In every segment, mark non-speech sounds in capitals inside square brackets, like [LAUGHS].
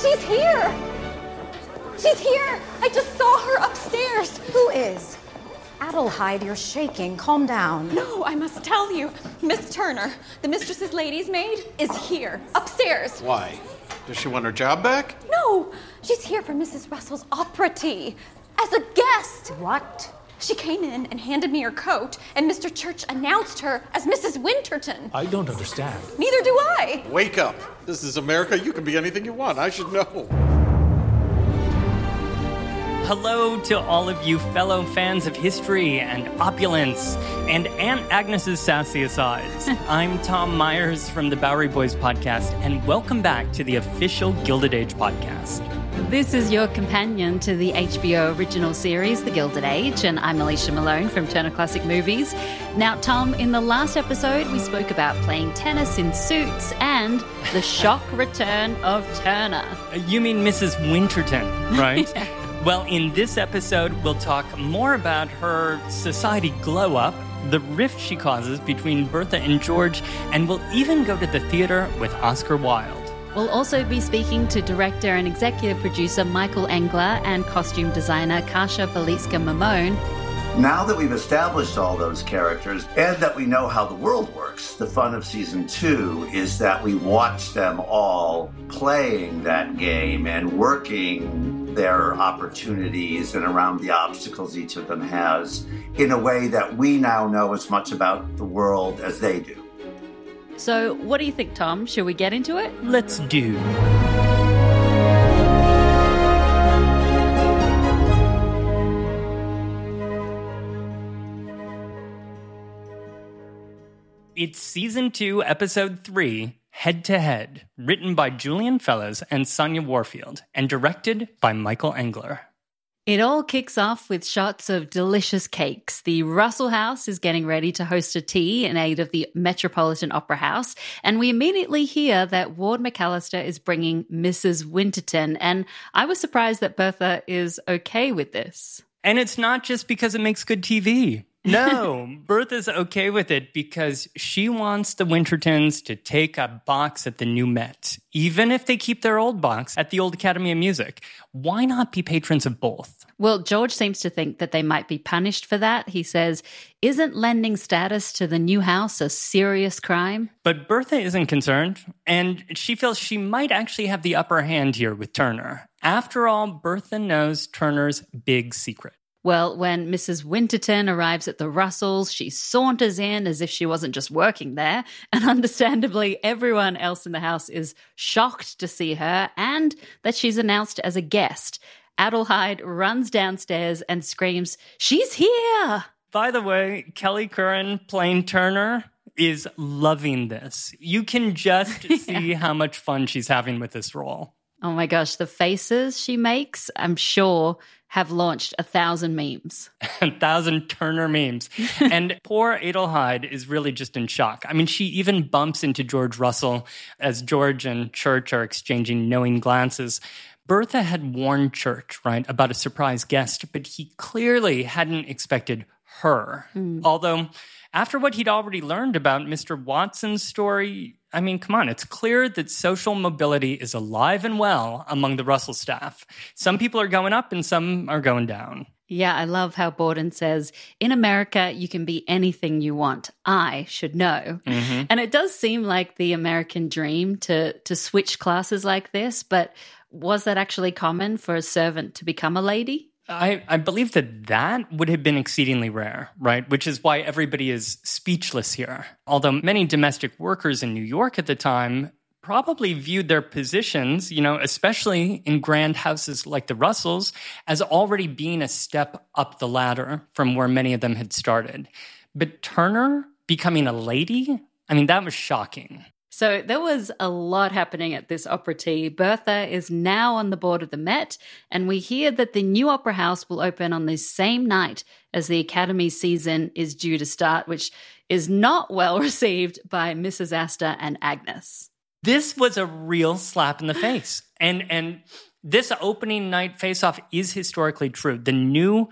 She's here! She's here! I just saw her upstairs! Who is? Adelheid, you're shaking. Calm down. No, I must tell you. Miss Turner, the mistress's lady's maid, is here, upstairs. Why? Does she want her job back? No, she's here for Mrs. Russell's opera tea. As a guest! What? She came in and handed me her coat, and Mr. Church announced her as Mrs. Winterton. I don't understand. Neither do I. Wake up. This is America. You can be anything you want. I should know. Hello to all of you fellow fans of history and opulence and Aunt Agnes's sassy asides. [LAUGHS] I'm Tom Meyers from the Bowery Boys podcast, and welcome back to the official Gilded Age podcast. This is your companion to the HBO original series, The Gilded Age, and I'm Alicia Malone from Turner Classic Movies. Now, Tom, in the last episode, we spoke about playing tennis in suits and the [LAUGHS] shock return of Turner. You mean Mrs. Winterton, right? [LAUGHS] Well, in this episode, we'll talk more about her society glow up, the rift she causes between Bertha and George, and we'll even go to the theater with Oscar Wilde. We'll also be speaking to director and executive producer Michael Engler and costume designer Kasia Walicka-Maimone. Now that we've established all those characters and that we know how the world works, the fun of season two is that we watch them all playing that game and working their opportunities and around the obstacles each of them has in a way that we now know as much about the world as they do. So, what do you think, Tom? Should we get into it? Let's do. It's season two, episode three, Head to Head, written by Julian Fellowes and Sonia Warfield, and directed by Michael Engler. It all kicks off with shots of delicious cakes. The Russell House is getting ready to host a tea in aid of the Metropolitan Opera House, and we immediately hear that Ward McAllister is bringing Mrs. Winterton, and I was surprised that Bertha is okay with this. And it's not just because it makes good TV. No, [LAUGHS] Bertha's okay with it because she wants the Wintertons to take a box at the new Met, even if they keep their old box at the old Academy of Music. Why not be patrons of both? Well, George seems to think that they might be punished for that. He says, Isn't lending status to the new house a serious crime? But Bertha isn't concerned, and she feels she might actually have the upper hand here with Turner. After all, Bertha knows Turner's big secret. Well, when Mrs. Winterton arrives at the Russells, she saunters in as if she wasn't just working there. [LAUGHS] And understandably, everyone else in the house is shocked to see her and that she's announced as a guest. Adelheid runs downstairs and screams, She's here! By the way, Kelley Curran Plain Turner is loving this. You can just [LAUGHS] see how much fun she's having with this role. Oh my gosh, the faces she makes, I'm sure, have launched a thousand memes. [LAUGHS] a thousand Turner memes. [LAUGHS] and poor Adelheid is really just in shock. I mean, she even bumps into George Russell as George and Church are exchanging knowing glances. Bertha had warned Church, right, about a surprise guest, but he clearly hadn't expected her. Mm. Although, after what he'd already learned about Mr. Watson's story, I mean, come on, it's clear that social mobility is alive and well among the Russell staff. Some people are going up and some are going down. Yeah, I love how Borden says, in America, you can be anything you want. I should know. Mm-hmm. And it does seem like the American dream to, to switch classes like this, but was that actually common for a servant to become a lady? I, I believe that that would have been exceedingly rare, right? Which is why everybody is speechless here. Although many domestic workers in New York at the time probably viewed their positions, you know, especially in grand houses like the Russells, as already being a step up the ladder from where many of them had started. But Turner becoming a lady? I mean, that was shocking. So there was a lot happening at this opera tea. Bertha is now on the board of the Met, and we hear that the new opera house will open on the same night as the Academy season is due to start, which is not well [LAUGHS] received by Mrs. Astor and Agnes. This was a real slap in the [GASPS] face. And and this opening night face off is historically true. The new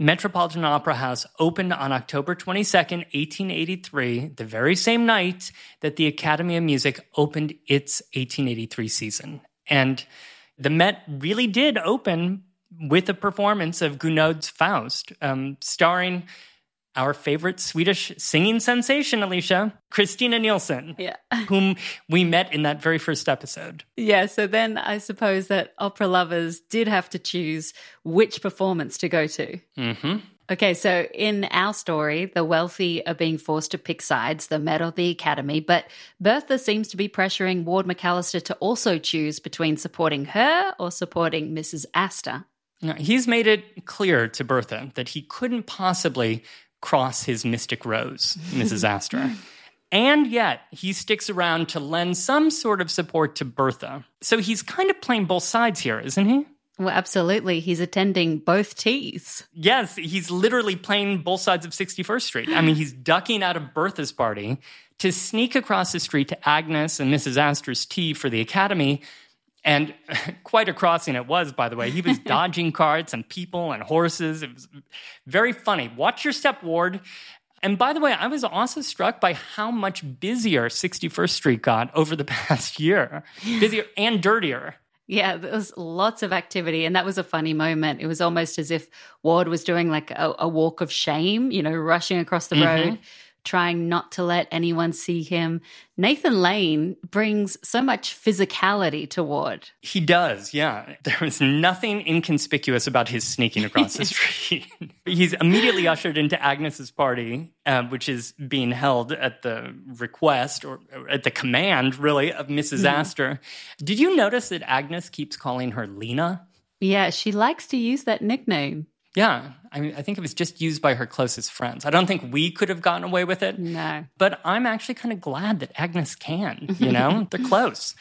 Metropolitan Opera House opened on October 22nd, 1883, the very same night that the Academy of Music opened its 1883 season. And the Met really did open with a performance of Gounod's Faust, um, starring our favorite Swedish singing sensation, Alicia, Christina Nilsson, Yeah. [LAUGHS] whom we met in that very first episode. Yeah, so then I suppose that opera lovers did have to choose which performance to go to. hmm Okay, so in our story, the wealthy are being forced to pick sides, the Met or the Academy, but Bertha seems to be pressuring Ward McAllister to also choose between supporting her or supporting Mrs. Astor. Now, He's made it clear to Bertha that he couldn't possibly cross his mystic rose, [LAUGHS] Mrs. Astor. And yet, he sticks around to lend some sort of support to Bertha. So he's kind of playing both sides here, isn't he? Well, absolutely. He's attending both teas. Yes, he's literally playing both sides of 61st Street. I mean, he's ducking out of Bertha's party to sneak across the street to Agnes and Mrs. Astor's tea for the Academy. And [LAUGHS] quite a crossing it was, by the way. He was [LAUGHS] dodging carts and people and horses. It was very funny. Watch your step, Ward. And by the way, I was also struck by how much busier 61st Street got over the [LAUGHS] past year. Busier and dirtier. Yeah, there was lots of activity, and that was a funny moment. It was almost as if Ward was doing like a, a walk of shame, you know, rushing across the mm-hmm. road, trying not to let anyone see him. Nathan Lane brings so much physicality to Ward. He does, yeah. There is nothing inconspicuous about his sneaking across the [LAUGHS] street. He's immediately ushered into Agnes's party, uh, which is being held at the request or, or at the command, really, of Mrs. Astor. Did you notice that Agnes keeps calling her Lena? Yeah, she likes to use that nickname. Yeah, I mean, I think it was just used by her closest friends. I don't think we could have gotten away with it. No. But I'm actually kind of glad that Agnes can, [LAUGHS] you know? They're close.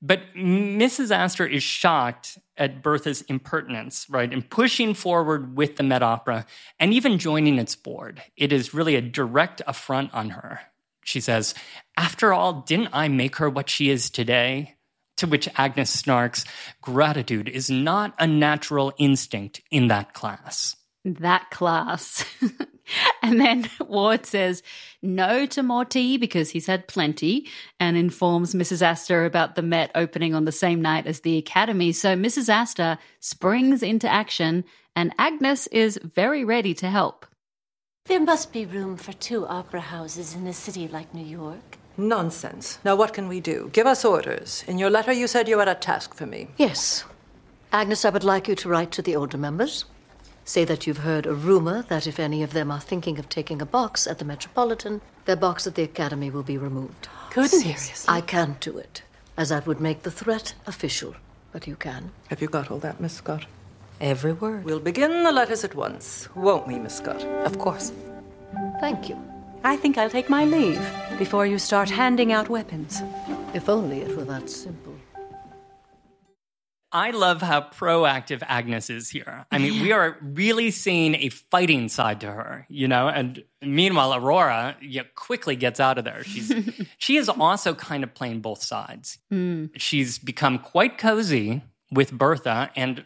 But Mrs. Astor is shocked at Bertha's impertinence, right? And pushing forward with the Met Opera and even joining its board. It is really a direct affront on her. She says, After all, didn't I make her what she is today? To which Agnes snarks, Gratitude is not a natural instinct in that class. That class. [LAUGHS] and then Ward says no to more tea because he's had plenty and informs Mrs. Astor about the Met opening on the same night as the Academy. So Mrs. Astor springs into action and Agnes is very ready to help. There must be room for two opera houses in a city like New York. Nonsense. Now, what can we do? Give us orders. In your letter, you said you had a task for me. Yes. Agnes, I would like you to write to the older members. Say that you've heard a rumor that if any of them are thinking of taking a box at the Metropolitan, their box at the Academy will be removed. Goodness. Seriously? I can't do it, as that would make the threat official. But you can. Have you got all that, Miss Scott? Every word. We'll begin the letters at once, won't we, Miss Scott? Of course. Thank you. I think I'll take my leave before you start handing out weapons. If only it were that simple. I love how proactive Agnes is here. I mean, we are really seeing a fighting side to her, you know. And meanwhile, Aurora yeah, quickly gets out of there. She's [LAUGHS] she is also kind of playing both sides. Hmm. She's become quite cozy with Bertha, and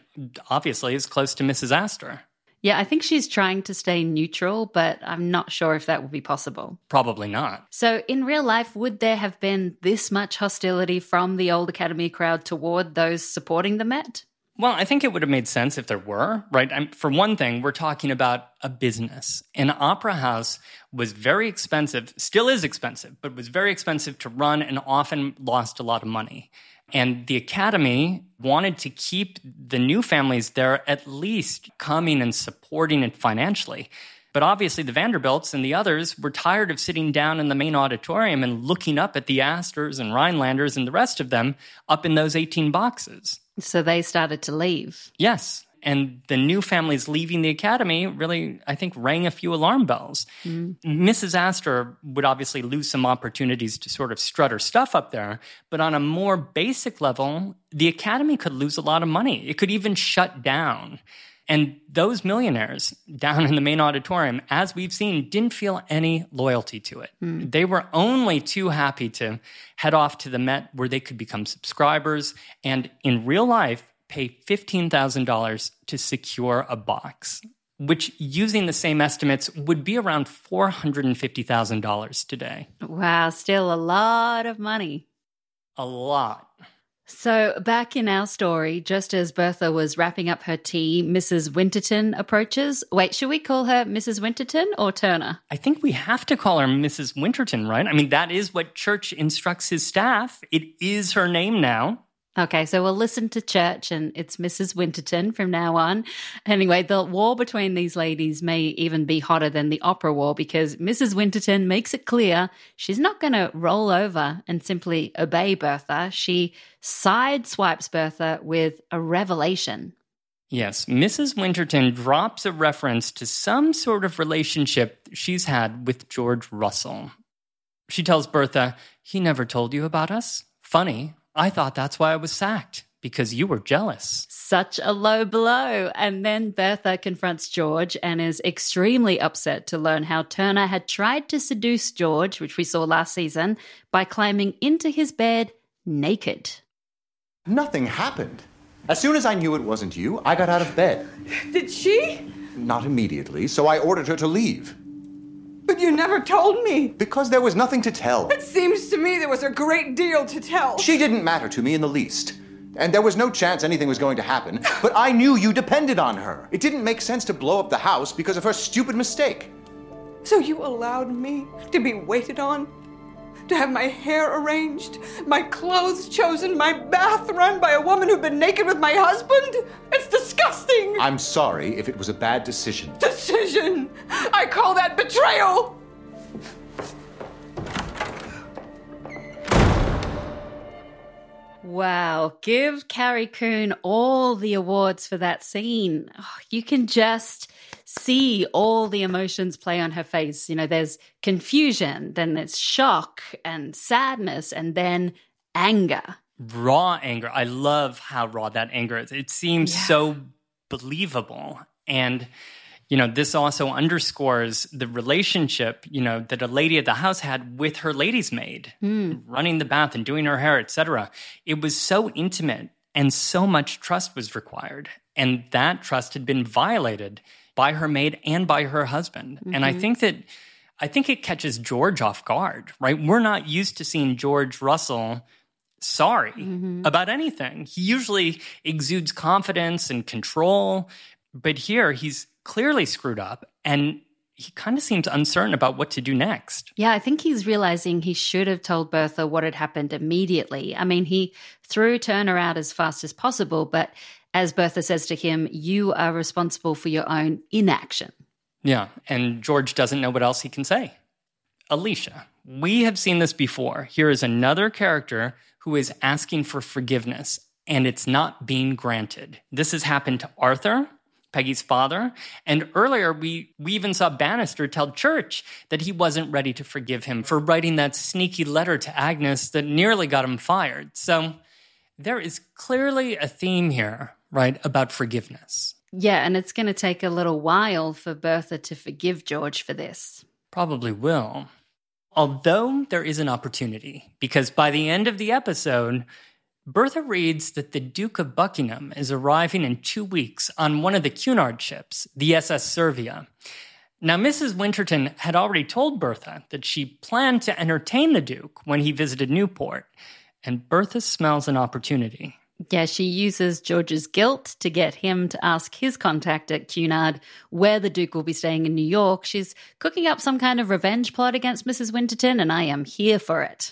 obviously is close to Mrs. Astor. Yeah, I think she's trying to stay neutral, but I'm not sure if that will be possible. Probably not. So, in real life, would there have been this much hostility from the old Academy crowd toward those supporting the Met? Well, I think it would have made sense if there were, right? I'm, for one thing, we're talking about a business. An opera house was very expensive, still is expensive, but was very expensive to run and often lost a lot of money. And the Academy wanted to keep the new families there at least coming and supporting it financially. But obviously, the Vanderbilts and the others were tired of sitting down in the main auditorium and looking up at the Astors and Rhinelanders and the rest of them up in those 18 boxes. So they started to leave. Yes. And the new families leaving the academy really, I think, rang a few alarm bells. Mm. Mrs. Astor would obviously lose some opportunities to sort of strut her stuff up there, but on a more basic level, the academy could lose a lot of money. It could even shut down. And those millionaires down in the main auditorium, as we've seen, didn't feel any loyalty to it. Mm. They were only too happy to head off to the Met where they could become subscribers and in real life pay $15,000 to secure a box, which using the same estimates would be around $450,000 today. Wow, still a lot of money. A lot. So, back in our story, just as Bertha was wrapping up her tea, Mrs. Winterton approaches. Wait, should we call her Mrs. Winterton or Turner? I think we have to call her Mrs. Winterton, right? I mean, that is what Church instructs his staff. It is her name now. Okay, so we'll listen to Church and it's Mrs. Winterton from now on. Anyway, the war between these ladies may even be hotter than the opera war because Mrs. Winterton makes it clear she's not going to roll over and simply obey Bertha. She sideswipes Bertha with a revelation. Yes, Mrs. Winterton drops a reference to some sort of relationship she's had with George Russell. She tells Bertha, He never told you about us? Funny, I thought that's why I was sacked, because you were jealous. Such a low blow. And then Bertha confronts George and is extremely upset to learn how Turner had tried to seduce George, which we saw last season, by climbing into his bed naked. Nothing happened. As soon as I knew it wasn't you, I got out of bed. Did she? Not immediately, so I ordered her to leave. But you never told me. Because there was nothing to tell. It seems to me there was a great deal to tell. She didn't matter to me in the least. And there was no chance anything was going to happen, but I knew you depended on her. It didn't make sense to blow up the house because of her stupid mistake. So you allowed me to be waited on? To have my hair arranged, my clothes chosen, my bath run by a woman who'd been naked with my husband? It's disgusting! I'm sorry if it was a bad decision. Decision? I call that betrayal! Wow, give Carrie Coon all the awards for that scene. Oh, you can just see all the emotions play on her face. You know, there's confusion, then there's shock and sadness, and then anger. Raw anger. I love how raw that anger is. It seems yeah. so believable. And, you know, this also underscores the relationship, you know, that a lady at the house had with her lady's maid, mm. running the bath and doing her hair, etc. It was so intimate and so much trust was required. And that trust had been violated by her maid and by her husband. Mm-hmm. And I mm-hmm. think that I think it catches George off guard, right? We're not used to seeing George Russell sorry mm-hmm. about anything. He usually exudes confidence and control, but here he's clearly screwed up and he kind of seems uncertain about what to do next. Yeah, I think he's realizing he should have told Bertha what had happened immediately. I mean, he threw Turner out as fast as possible, but as Bertha says to him, you are responsible for your own inaction. Yeah, and George doesn't know what else he can say. Alicia, we have seen this before. Here is another character who is asking for forgiveness, and it's not being granted. This has happened to Arthur, Peggy's father, and earlier we, we even saw Bannister tell Church that he wasn't ready to forgive him for writing that sneaky letter to Agnes that nearly got him fired. So there is clearly a theme here right, about forgiveness. Yeah, and it's going to take a little while for Bertha to forgive George for this. Probably will. Although there is an opportunity, because by the end of the episode, Bertha reads that the Duke of Buckingham is arriving in two weeks on one of the Cunard ships, the SS Servia. Now, Mrs. Winterton had already told Bertha that she planned to entertain the Duke when he visited Newport, and Bertha smells an opportunity. Yeah, she uses George's guilt to get him to ask his contact at Cunard where the Duke will be staying in New York. She's cooking up some kind of revenge plot against Mrs. Winterton, and I am here for it.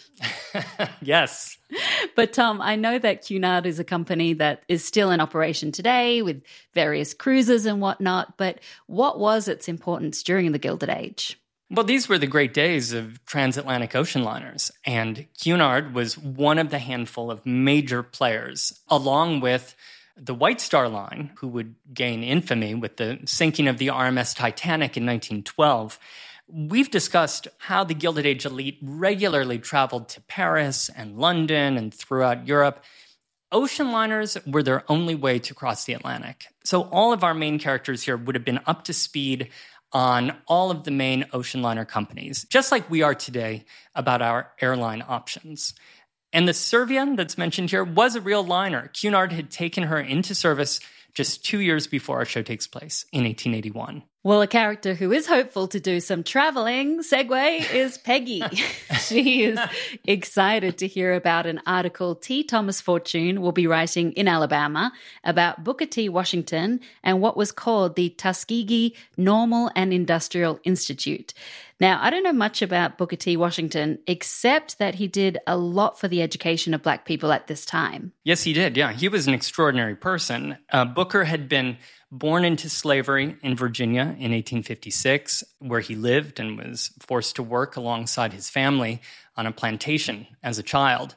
[LAUGHS] yes. [LAUGHS] But Tom, I know that Cunard is a company that is still in operation today with various cruises and whatnot, but what was its importance during the Gilded Age? Well, these were the great days of transatlantic ocean liners, and Cunard was one of the handful of major players, along with the White Star Line, who would gain infamy with the sinking of the RMS Titanic in 1912, we've discussed how the Gilded Age elite regularly traveled to Paris and London and throughout Europe. Ocean liners were their only way to cross the Atlantic. So all of our main characters here would have been up to speed on all of the main ocean liner companies, just like we are today about our airline options. And the Servian that's mentioned here was a real liner. Cunard had taken her into service just two years before our show takes place in 1881. Well, a character who is hopeful to do some traveling, segue, is Peggy. [LAUGHS] she is excited to hear about an article T. Thomas Fortune will be writing in Alabama about Booker T. Washington and what was called the Tuskegee Normal and Industrial Institute. Now, I don't know much about Booker T. Washington, except that he did a lot for the education of Black people at this time. Yes, he did. Yeah, he was an extraordinary person. Uh, Booker had been born into slavery in Virginia in 1856, where he lived and was forced to work alongside his family on a plantation as a child.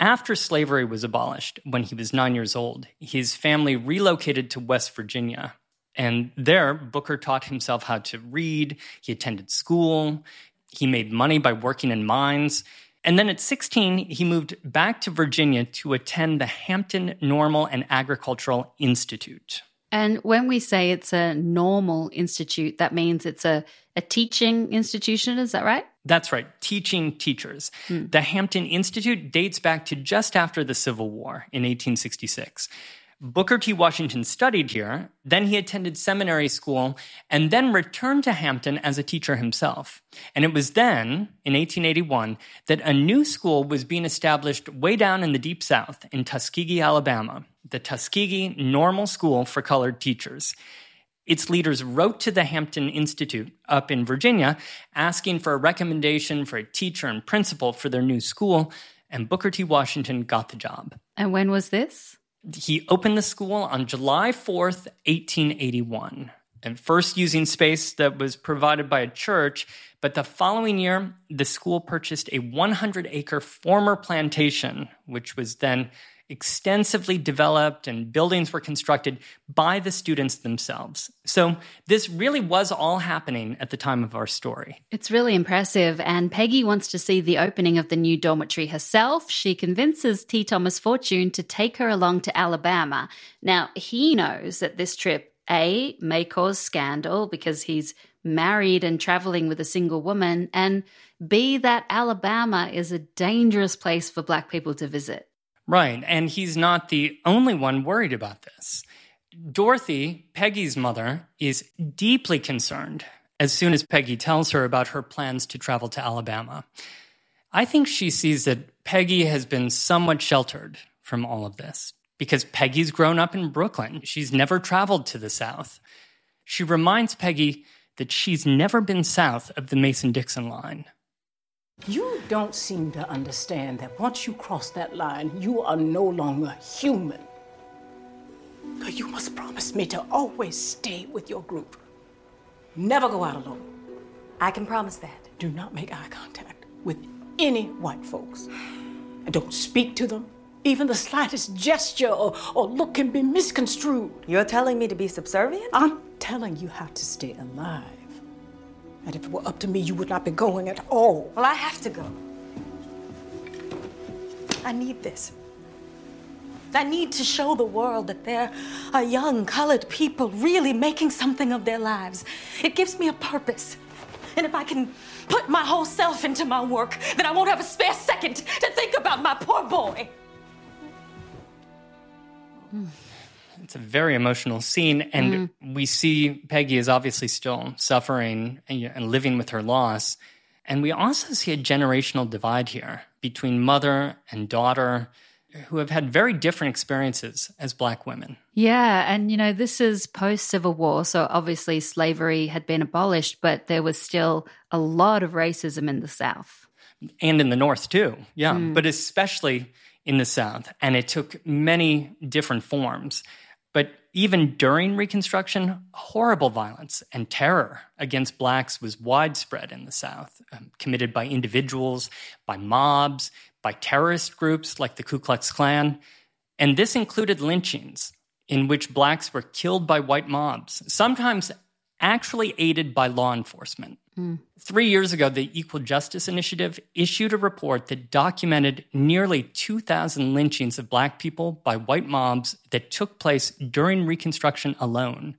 After slavery was abolished, when he was nine years old, his family relocated to West Virginia. And there, Booker taught himself how to read, he attended school, he made money by working in mines. And then at 16, he moved back to Virginia to attend the Hampton Normal and Agricultural Institute. And when we say it's a normal institute, that means it's a, a teaching institution, is that right? That's right, teaching teachers. Hmm. The Hampton Institute dates back to just after the Civil War in 1866. Booker T. Washington studied here, then he attended seminary school, and then returned to Hampton as a teacher himself. And it was then, in 1881, that a new school was being established way down in the Deep South in Tuskegee, Alabama, the Tuskegee Normal School for Colored Teachers. Its leaders wrote to the Hampton Institute up in Virginia asking for a recommendation for a teacher and principal for their new school, and Booker T. Washington got the job. And when was this? He opened the school on July 4th, 1881, and first using space that was provided by a church. But the following year, the school purchased a 100 acre former plantation, which was then extensively developed and buildings were constructed by the students themselves. So this really was all happening at the time of our story. It's really impressive. And Peggy wants to see the opening of the new dormitory herself. She convinces T. Thomas Fortune to take her along to Alabama. Now, he knows that this trip, A, may cause scandal because he's married and traveling with a single woman, and B, that Alabama is a dangerous place for Black people to visit. Right. And he's not the only one worried about this. Dorothy, Peggy's mother, is deeply concerned as soon as Peggy tells her about her plans to travel to Alabama. I think she sees that Peggy has been somewhat sheltered from all of this because Peggy's grown up in Brooklyn. She's never traveled to the South. She reminds Peggy that she's never been south of the Mason Dixon line. You don't seem to understand that once you cross that line, you are no longer human. But you must promise me to always stay with your group. Never go out alone. I can promise that. Do not make eye contact with any white folks. And don't speak to them. Even the slightest gesture or, or look can be misconstrued. You're telling me to be subservient? I'm telling you how to stay alive. And if it were up to me, you would not be going at all. Well, I have to go. I need this. I need to show the world that there are young colored people really making something of their lives. It gives me a purpose. And if I can put my whole self into my work, then I won't have a spare second to think about my poor boy. Hmm. It's a very emotional scene, and mm we see Peggy is obviously still suffering and, and living with her loss. And we also see a generational divide here between mother and daughter who have had very different experiences as black women. Yeah, and you know, this is post Civil War, so obviously slavery had been abolished, but there was still a lot of racism in the South. And in the North too. Yeah, mm. but especially in the South, and it took many different forms. But even during Reconstruction, horrible violence and terror against blacks was widespread in the South, um, committed by individuals, by mobs, by terrorist groups like the Ku Klux Klan. And this included lynchings, in which blacks were killed by white mobs, sometimes actually aided by law enforcement. Mm. Three years ago, the Equal Justice Initiative issued a report that documented nearly 2,000 lynchings of black people by white mobs that took place during Reconstruction alone.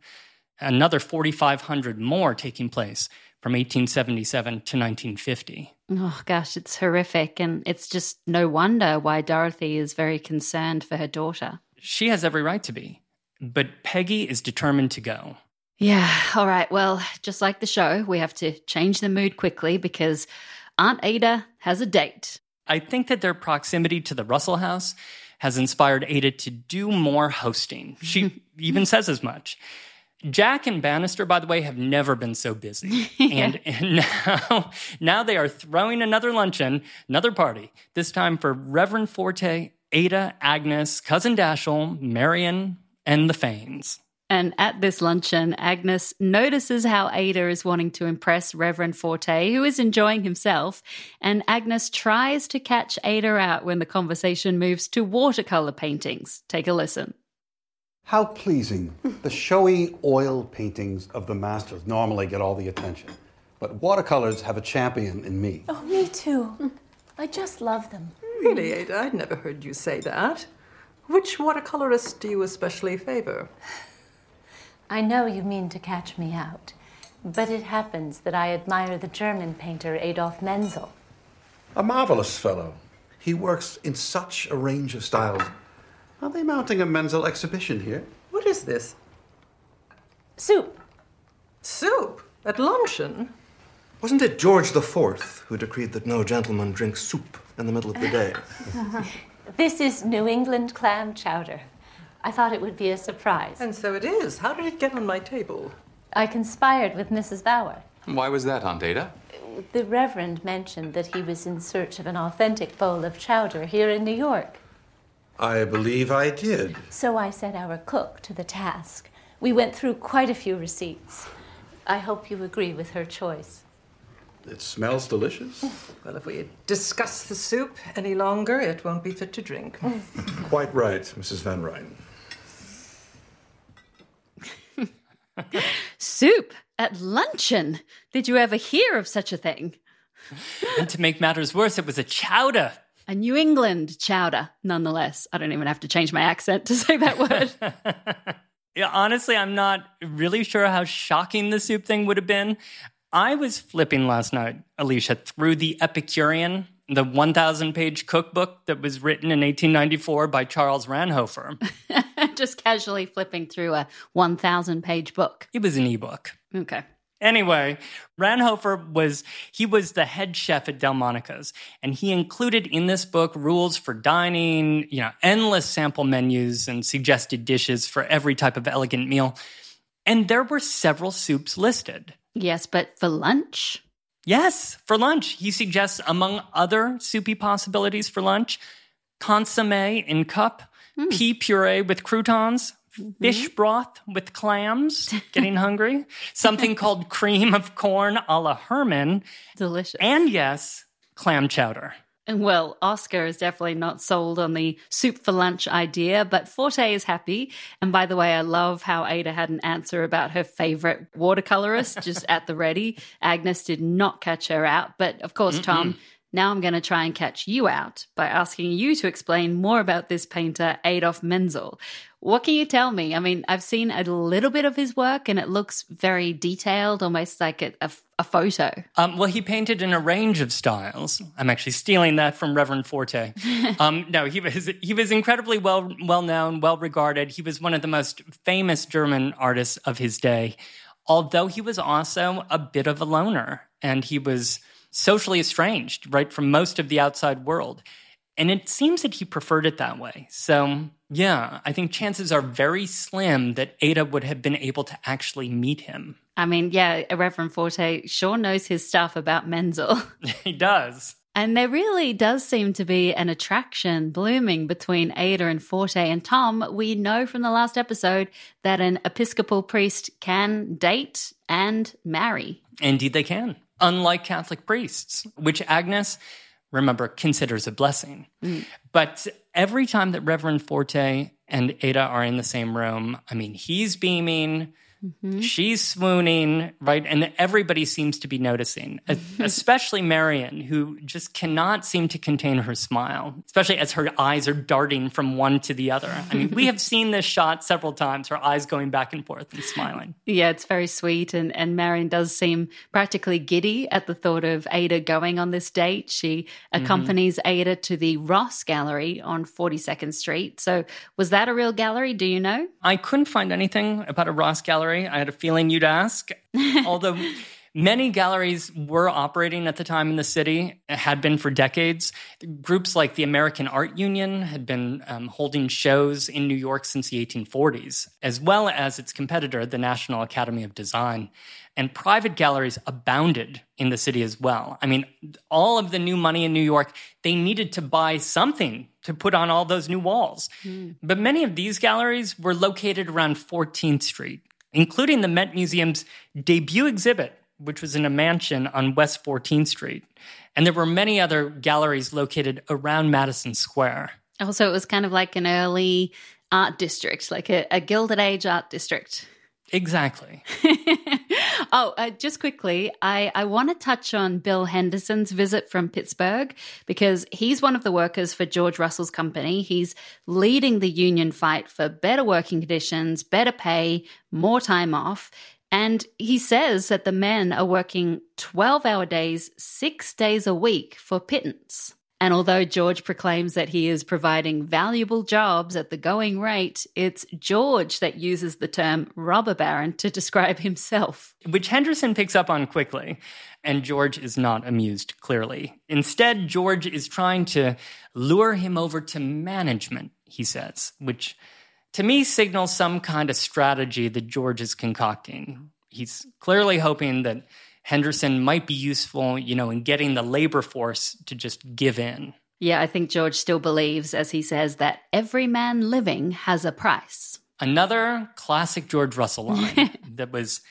Another 4,500 more taking place from 1877 to 1950. Oh, gosh, it's horrific. And it's just no wonder why Dorothy is very concerned for her daughter. She has every right to be. But Peggy is determined to go. Yeah, all right. Well, just like the show, we have to change the mood quickly because Aunt Ada has a date. I think that their proximity to the Russell house has inspired Ada to do more hosting. She [LAUGHS] even says as much. Jack and Bannister, by the way, have never been so busy. [LAUGHS] and, and [LAUGHS] now, now they are throwing another luncheon, another party, this time for Reverend Forte, Ada, Agnes, Cousin Dashiell, Marion, and the Fanes. And at this luncheon, Agnes notices how Ada is wanting to impress Reverend Forte, who is enjoying himself. And Agnes tries to catch Ada out when the conversation moves to watercolor paintings. Take a listen. How pleasing. the showy oil paintings of the masters normally get all the attention. But watercolors have a champion in me. Oh, me too. I just love them. Really, Ada? I'd never heard you say that. Which watercolorist do you especially favor? I know you mean to catch me out, but it happens that I admire the German painter Adolf Menzel. A marvelous fellow. He works in such a range of styles. Are they mounting a Menzel exhibition here? What is this? Soup. Soup? At luncheon? Wasn't it George the Fourth who decreed that no gentleman drink soup in the middle of the day? [LAUGHS] this is New England clam chowder. I thought it would be a surprise. And so it is. How did it get on my table? I conspired with Mrs. Bauer. Why was that, Aunt Ada? The Reverend mentioned that he was in search of an authentic bowl of chowder here in New York. I believe I did. So I set our cook to the task. We went through quite a few receipts. I hope you agree with her choice. It smells delicious. [LAUGHS] Well, if we discuss the soup any longer, it won't be fit to drink. Quite right, Mrs. Van Rhijn. Soup at luncheon? Did you ever hear of such a thing? and to make matters worse, it was a chowder. A New England chowder, nonetheless. I don't even have to change my accent to say that word. [LAUGHS] yeah, honestly, I'm not really sure how shocking the soup thing would have been. I was flipping last night, Alicia, through the Epicurean, the 1,000 page cookbook that was written in 1894 by Charles Ranhofer. [LAUGHS] Just casually flipping through a 1,000 page book. It was an ebook. Okay. Anyway, Ranhofer was he was the head chef at Delmonico's, and he included in this book rules for dining, you know, endless sample menus and suggested dishes for every type of elegant meal. And there were several soups listed. Yes, but for lunch? Yes, for lunch. He suggests, among other soupy possibilities for lunch, consomme in cup, mm. pea puree with croutons, fish broth with clams, [LAUGHS] getting hungry, something called cream of corn a la Herman. Delicious. And yes, clam chowder. Well, Oscar is definitely not sold on the soup for lunch idea, but Forte is happy. And by the way, I love how Ada had an answer about her favorite watercolorist just at the ready. Agnes did not catch her out. But of course, Mm-mm. Tom, now I'm going to try and catch you out by asking you to explain more about this painter, Adolf Menzel. What can you tell me? I mean, I've seen a little bit of his work and it looks very detailed, almost like a, a, a photo. Um, well, he painted in a range of styles. I'm actually stealing that from Reverend Forte. [LAUGHS] um, no, he was he was incredibly well well known, well regarded. He was one of the most famous German artists of his day. Although he was also a bit of a loner, and he was socially estranged, right, from most of the outside world. And it seems that he preferred it that way. So, yeah, I think chances are very slim that Ada would have been able to actually meet him. I mean, yeah, Reverend Forte sure knows his stuff about Menzel. [LAUGHS] [LAUGHS] he does. And there really does seem to be an attraction blooming between Ada and Forte. And Tom, we know from the last episode that an Episcopal priest can date and marry. Indeed, they can. Unlike Catholic priests, which Agnes remember, considers a blessing. Mm. But every time that Reverend Forte and Ada are in the same room, I mean, he's beaming. Mm-hmm. She's swooning, right? And everybody seems to be noticing, especially Marion, who just cannot seem to contain her smile, especially as her eyes are darting from one to the other. I mean, we have [LAUGHS] seen this shot several times, her eyes going back and forth and smiling. Yeah, it's very sweet. And, and Marion does seem practically giddy at the thought of Ada going on this date. She mm-hmm. accompanies mm-hmm. Ada to the Ross Gallery on 42nd Street. So, was that a real gallery? Do you know? I couldn't find anything about a Ross Gallery. I had a feeling you'd ask. [LAUGHS] Although many galleries were operating at the time in the city, had been for decades. Groups like the American Art Union had been um, holding shows in New York since the 1840s, as well as its competitor, the National Academy of Design. And private galleries abounded in the city as well. I mean, all of the new money in New York, they needed to buy something to put on all those new walls. Mm. But many of these galleries were located around 14th Street, including the Met Museum's debut exhibit, which was in a mansion on West 14th Street. And there were many other galleries located around Madison Square. Also, it was kind of like an early art district, like a, a Gilded Age art district. Exactly. [LAUGHS] oh, uh, just quickly, I, I want to touch on Bill Henderson's visit from Pittsburgh because he's one of the workers for George Russell's company. He's leading the union fight for better working conditions, better pay, more time off. And he says that the men are working 12 hour days, six days a week for pittance. And although George proclaims that he is providing valuable jobs at the going rate, it's George that uses the term robber baron to describe himself. Which Henderson picks up on quickly, and George is not amused, clearly. Instead, George is trying to lure him over to management, he says, which to me signals some kind of strategy that George is concocting. He's clearly hoping that Henderson might be useful, you know, in getting the labor force to just give in. Yeah, I think George still believes, as he says, that every man living has a price. Another classic George Russell line [LAUGHS] that was,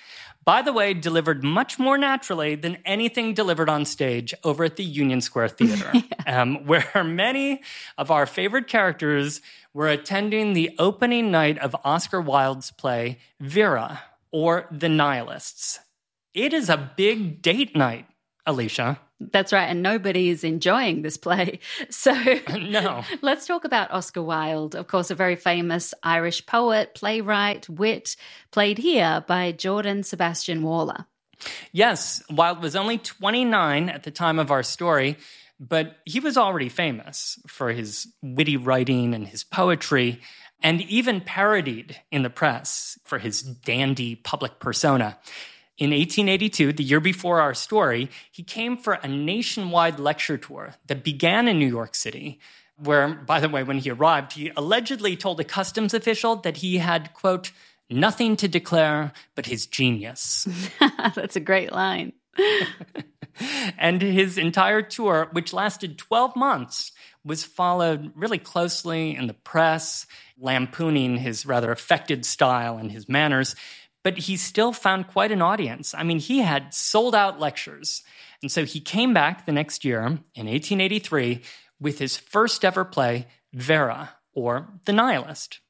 by the way, delivered much more naturally than anything delivered on stage over at the Union Square Theater, [LAUGHS] yeah. um, where many of our favorite characters were attending the opening night of Oscar Wilde's play Vera, or The Nihilists. It is a big date night, Alicia. That's right. And nobody is enjoying this play. [LAUGHS] So, [LAUGHS] no. let's talk about Oscar Wilde. Of course, a very famous Irish poet, playwright, wit, played here by Jordan Sebastian Waller. Yes, Wilde was only 29 at the time of our story, but he was already famous for his witty writing and his poetry, and even parodied in the press for his dandy public persona. In 1882, the year before our story, he came for a nationwide lecture tour that began in New York City, where, by the way, when he arrived, he allegedly told a customs official that he had, quote, nothing to declare but his genius. [LAUGHS] That's a great line. [LAUGHS] and his entire tour, which lasted 12 months, was followed really closely in the press, lampooning his rather affected style and his manners but he still found quite an audience. I mean, he had sold out lectures. And so he came back the next year in 1883 with his first ever play, Vera, or The Nihilist.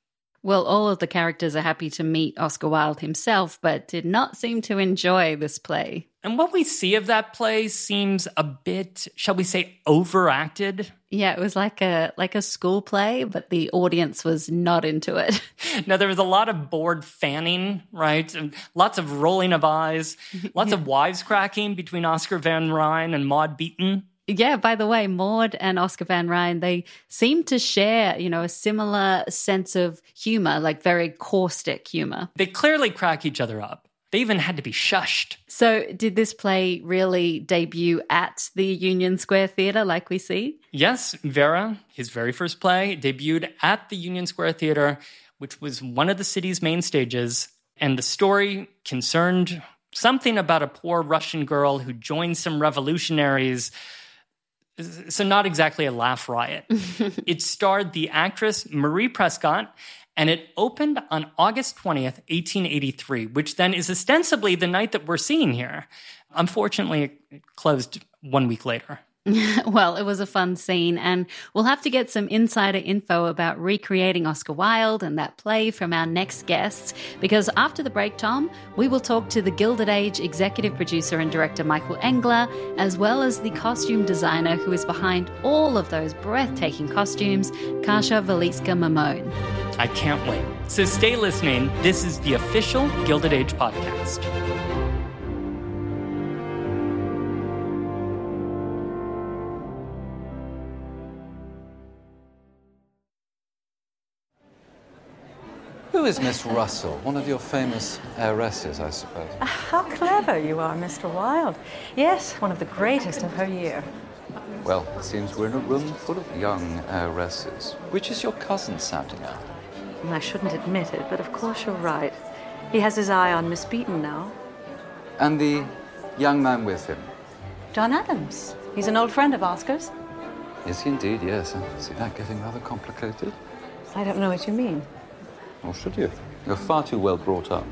Well, all of the characters are happy to meet Oscar Wilde himself, but did not seem to enjoy this play. And what we see of that play seems a bit, shall we say, overacted. Yeah, it was like a like a school play, but the audience was not into it. [LAUGHS] now there was a lot of bored fanning, right? And lots of rolling of eyes, lots yeah. of [LAUGHS] wisecracking between Oscar Van Rhijn and Maud Beaton yeah, by the way, Maud and Oscar Van Rhijn, they seem to share, you know, a similar sense of humor, like very caustic humor. They clearly crack each other up. They even had to be shushed. So, did this play really debut at the Union Square Theatre, like we see? Yes, Vera, his very first play, debuted at the Union Square Theatre, which was one of the city's main stages. And the story concerned something about a poor Russian girl who joined some revolutionaries so not exactly a laugh riot. [LAUGHS] it starred the actress Marie Prescott, and it opened on August 20th, 1883, which then is ostensibly the night that we're seeing here. Unfortunately, it closed one week later. [LAUGHS] well, it was a fun scene, and we'll have to get some insider info about recreating Oscar Wilde and that play from our next guests. Because after the break, Tom, we will talk to the Gilded Age executive producer and director Michael Engler, as well as the costume designer who is behind all of those breathtaking costumes, Kasia Walicka-Maimone. I can't wait. So stay listening. This is the official Gilded Age podcast. Who is Miss Russell? One of your famous heiresses, I suppose. Ah, how clever you are, Mr. Wilde. Yes, one of the greatest of her year. Well, it seems we're in a room full of young heiresses. Which is your cousin sounding out? Mm, I shouldn't admit it, but of course you're right. He has his eye on Miss Beaton now. And the young man with him? John Adams. He's an old friend of Oscar's. Is he indeed? Yes. I see that getting rather complicated. I don't know what you mean. Or should you? You're far too well brought up.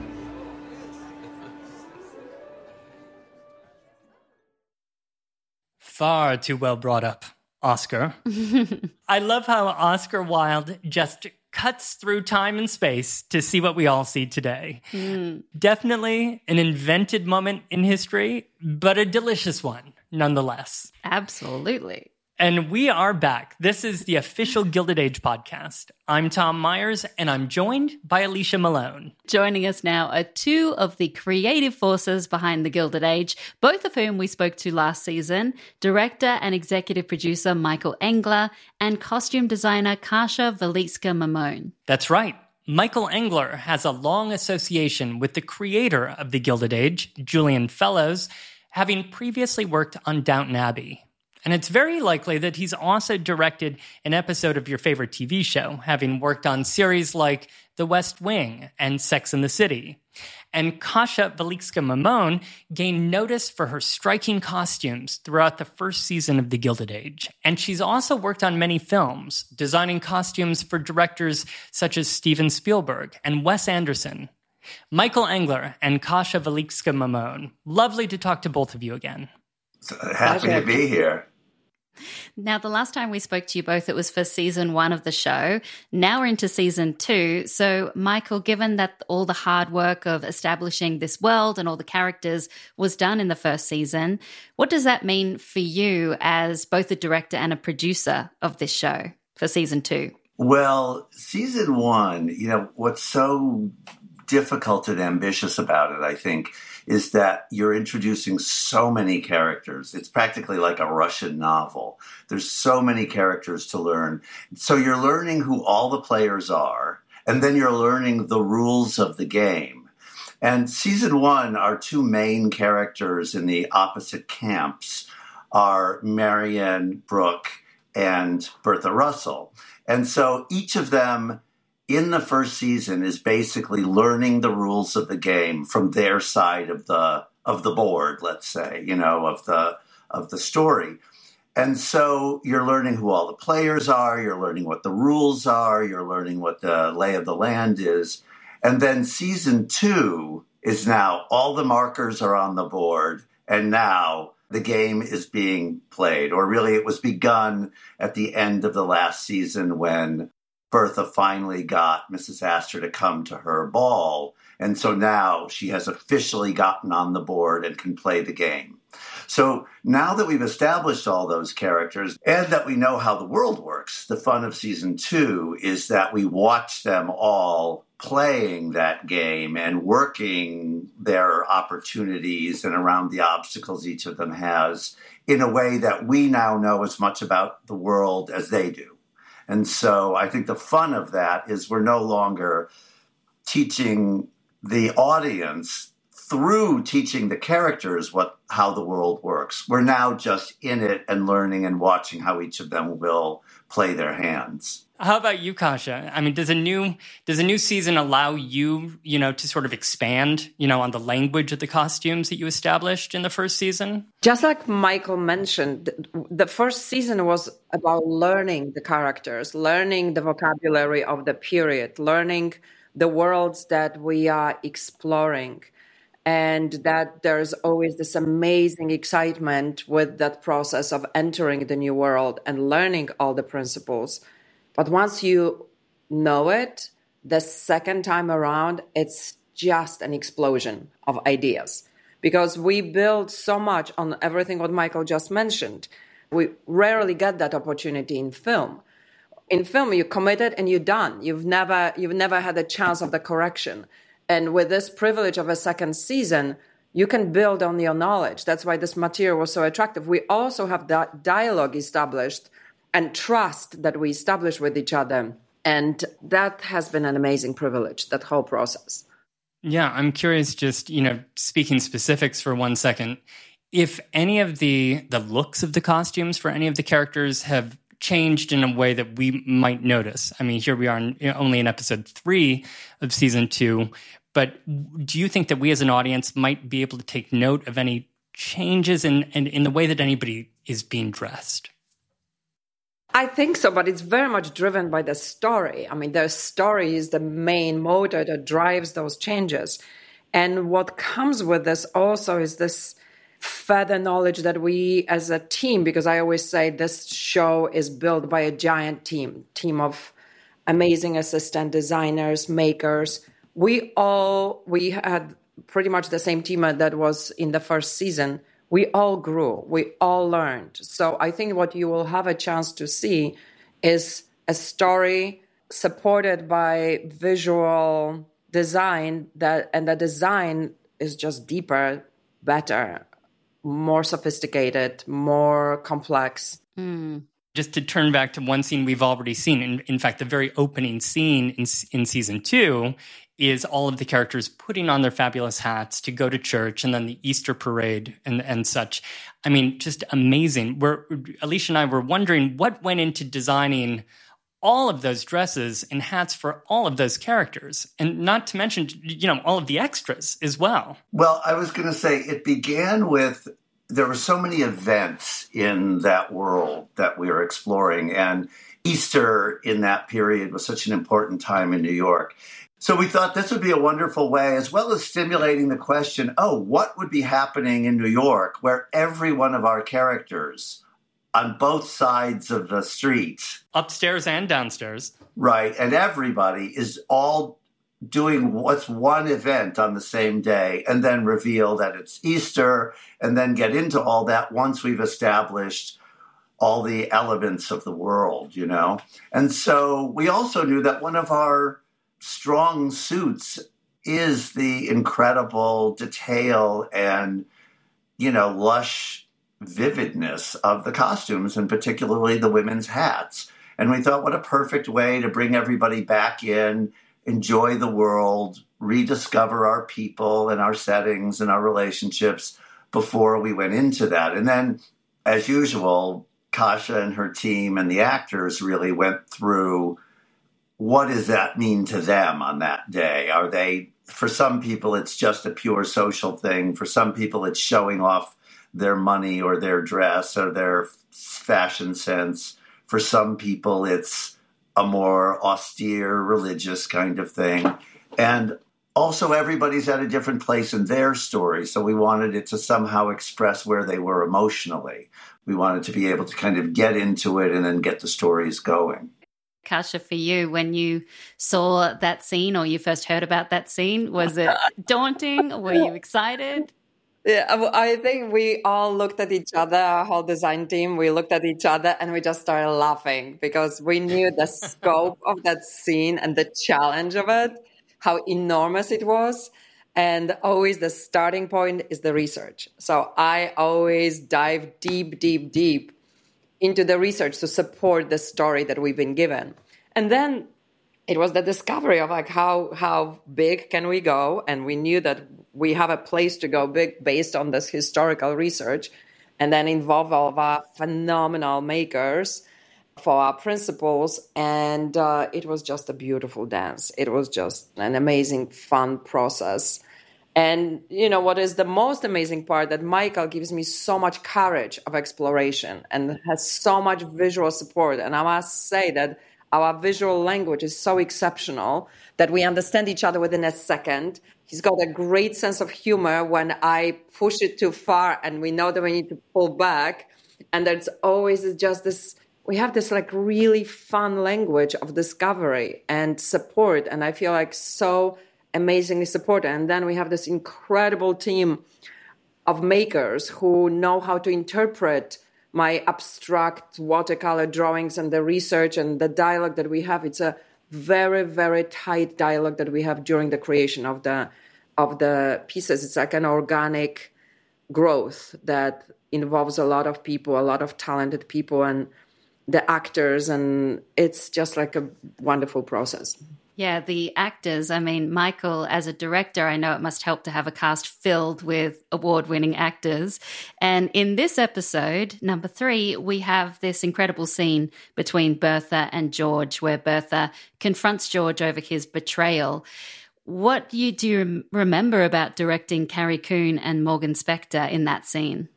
Far too well brought up, Oscar. [LAUGHS] I love how Oscar Wilde just cuts through time and space to see what we all see today. Mm. Definitely an invented moment in history, but a delicious one nonetheless. Absolutely. And we are back. This is the official Gilded Age podcast. I'm Tom Meyers, and I'm joined by Alicia Malone. Joining us now are two of the creative forces behind the Gilded Age, both of whom we spoke to last season director and executive producer Michael Engler and costume designer Kasia Walicka-Maimone. That's right. Michael Engler has a long association with the creator of the Gilded Age, Julian Fellowes, having previously worked on Downton Abbey. And it's very likely that he's also directed an episode of your favorite TV show, having worked on series like The West Wing and Sex and the City. And Kasia Walicka-Maimone gained notice for her striking costumes throughout the first season of The Gilded Age. And she's also worked on many films, designing costumes for directors such as Steven Spielberg and Wes Anderson. Michael Engler and Kasia Walicka-Maimone, lovely to talk to both of you again. Happy to be here. Now, the last time we spoke to you both, it was for season one of the show. Now we're into season two. So, Michael, given that all the hard work of establishing this world and all the characters was done in the first season, what does that mean for you as both a director and a producer of this show for season two? Well, season one, you know, what's so difficult and ambitious about it, I think, is that you're introducing so many characters. It's practically like a Russian novel. There's so many characters to learn. So you're learning who all the players are, and then you're learning the rules of the game. And season one, our two main characters in the opposite camps are Marian Brook and Bertha Russell. And so each of them in the first season is basically learning the rules of the game from their side of the of the board, let's say, you know, of the of the story. And so you're learning who all the players are, you're learning what the rules are, you're learning what the lay of the land is. And then season 2 is now all the markers are on the board and now the game is being played or really it was begun at the end of the last season when Bertha finally got Mrs. Astor to come to her ball. And so now she has officially gotten on the board and can play the game. So now that we've established all those characters and that we know how the world works, the fun of season two is that we watch them all playing that game and working their opportunities and around the obstacles each of them has in a way that we now know as much about the world as they do. And so I think the fun of that is we're no longer teaching the audience through teaching the characters what how the world works. We're now just in it and learning and watching how each of them will play their hands. How about you, Kasia? I mean, does a new does a new season allow you, you know, to sort of expand, you know, on the language of the costumes that you established in the first season? Just like Michael mentioned, the first season was about learning the characters, learning the vocabulary of the period, learning the worlds that we are exploring. and that there's always this amazing excitement with that process of entering the new world and learning all the principles. But once you know it, the second time around, it's just an explosion of ideas because we build so much on everything what Michael just mentioned. We rarely get that opportunity in film. In film, you committed and you're done. You've never you've never had a chance of the correction. And with this privilege of a second season, you can build on your knowledge. That's why this material was so attractive. We also have that dialogue established and trust that we establish with each other. And that has been an amazing privilege, that whole process. Yeah, I'm curious just, you know, speaking specifics for one second, if any of the the looks of the costumes for any of the characters have changed in a way that we might notice. I mean, here we are in, only in episode 3 of season 2, but do you think that we as an audience might be able to take note of any changes in in, in the way that anybody is being dressed? I think so, but it's very much driven by the story. I mean, the story is the main motor that drives those changes. And what comes with this also is this further knowledge that we as a team, because I always say this show is built by a giant team, team of amazing assistant designers, makers. We all, we had pretty much the same team that was in the first season we all grew, we all learned. So I think what you will have a chance to see is a story supported by visual design that and the design is just deeper, better, more sophisticated, more complex. Mm. Just to turn back to one scene we've already seen, in, in fact, the very opening scene in, in season two is all of the characters putting on their fabulous hats to go to church and then the Easter parade and, and such. I mean, just amazing. We're, Alicia and I were wondering what went into designing all of those dresses and hats for all of those characters and not to mention you know all of the extras as well well i was going to say it began with there were so many events in that world that we were exploring and easter in that period was such an important time in new york so we thought this would be a wonderful way, as well as stimulating the question oh, what would be happening in New York where every one of our characters on both sides of the street, upstairs and downstairs, right, and everybody is all doing what's one event on the same day and then reveal that it's Easter and then get into all that once we've established all the elements of the world, you know? And so we also knew that one of our strong suits is the incredible detail and you know lush vividness of the costumes and particularly the women's hats. And we thought what a perfect way to bring everybody back in enjoy the world rediscover our people and our settings and our relationships before we went into that. And then as usual Kasia and her team and the actors really went through what does that mean to them on that day? Are they, for some people, it's just a pure social thing. For some people, it's showing off their money or their dress or their fashion sense. For some people, it's a more austere religious kind of thing. And also, everybody's at a different place in their story. So we wanted it to somehow express where they were emotionally. We wanted to be able to kind of get into it and then get the stories going. Kasia, for you, when you saw that scene or you first heard about that scene, was it [LAUGHS] daunting? Were you excited? Yeah, I think we all looked at each other, our whole design team, we looked at each other and we just started laughing because we knew the scope of that scene and the challenge of it, how enormous it was. And always the starting point is the research. So I always dive deep, deep, deep into the research to support the story that we've been given. And then it was the discovery of like how how big can we go? And we knew that we have a place to go big based on this historical research and then involve all of our phenomenal makers for our principles. And uh, it was just a beautiful dance. It was just an amazing fun process and you know what is the most amazing part that Michael gives me so much courage of exploration and has so much visual support. And I must say that our visual language is so exceptional that we understand each other within a second. He's got a great sense of humor when I push it too far and we know that we need to pull back. And there's always just this we have this like really fun language of discovery and support. And I feel like so amazingly supported. And then we have this incredible team of makers who know how to interpret my abstract watercolor drawings and the research and the dialogue that we have. It's a very, very tight dialogue that we have during the creation of the of the pieces. It's like an organic growth that involves a lot of people, a lot of talented people and the actors and it's just like a wonderful process. Yeah, the actors. I mean, Michael, as a director, I know it must help to have a cast filled with award winning actors. And in this episode, number three, we have this incredible scene between Bertha and George, where Bertha confronts George over his betrayal. What do you, do you remember about directing Carrie Coon and Morgan Spector in that scene?